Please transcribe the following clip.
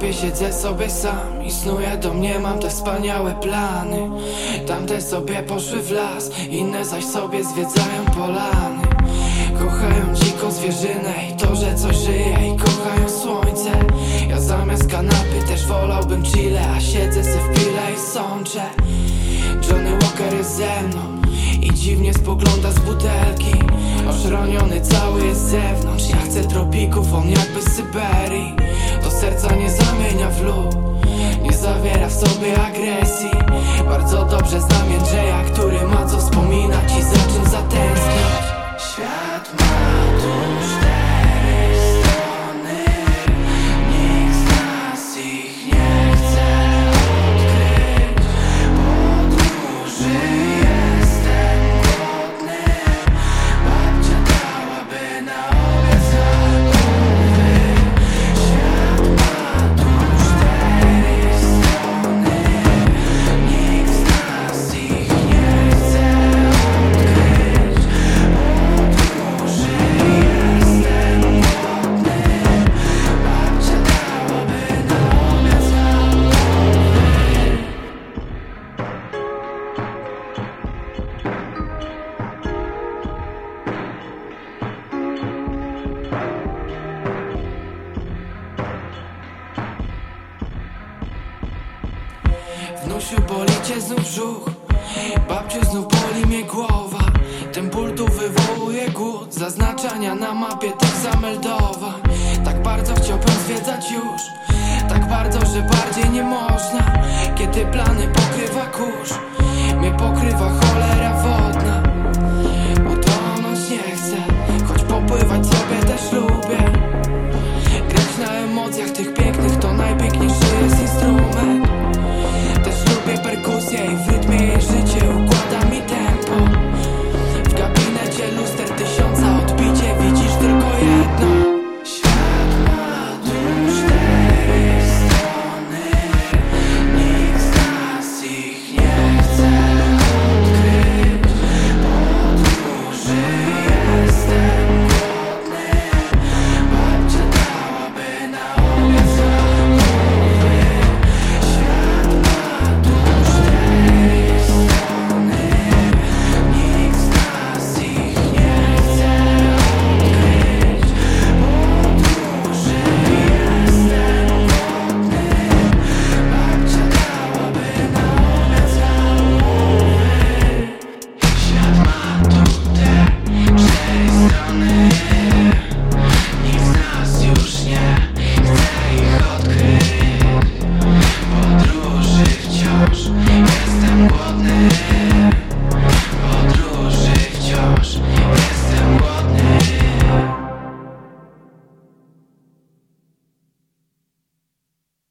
kanapie siedzę sobie sam I snuję do mnie, mam te wspaniałe plany. Tamte sobie poszły w las Inne zaś sobie zwiedzają polany. Kochają dziką zwierzynę i to, że coś żyje I kochają słońce. Ja zamiast kanapy też wolałbym chile A siedzę se w pile i sączę. Johnny Walker jest ze mną I dziwnie spogląda z butelki. Oszroniony cały jest z zewnątrz Ja chcę tropików, on jakby z Syberii serca nie zamienia w lód Nie zawiera w sobie agresji Mamusiu, boli cię znów brzuch. Babciu, znów boli mnie głowa. Ten ból tu wywołuje głód. Zaznaczania na mapie tak zameldowa Tak bardzo chciałbym zwiedzać już. Tak bardzo, że bardziej nie można. Kiedy plany pokrywa kurz. Mnie pokrywa cholera wodna. Utonąć nie chcę Choć popływać sobie też lubię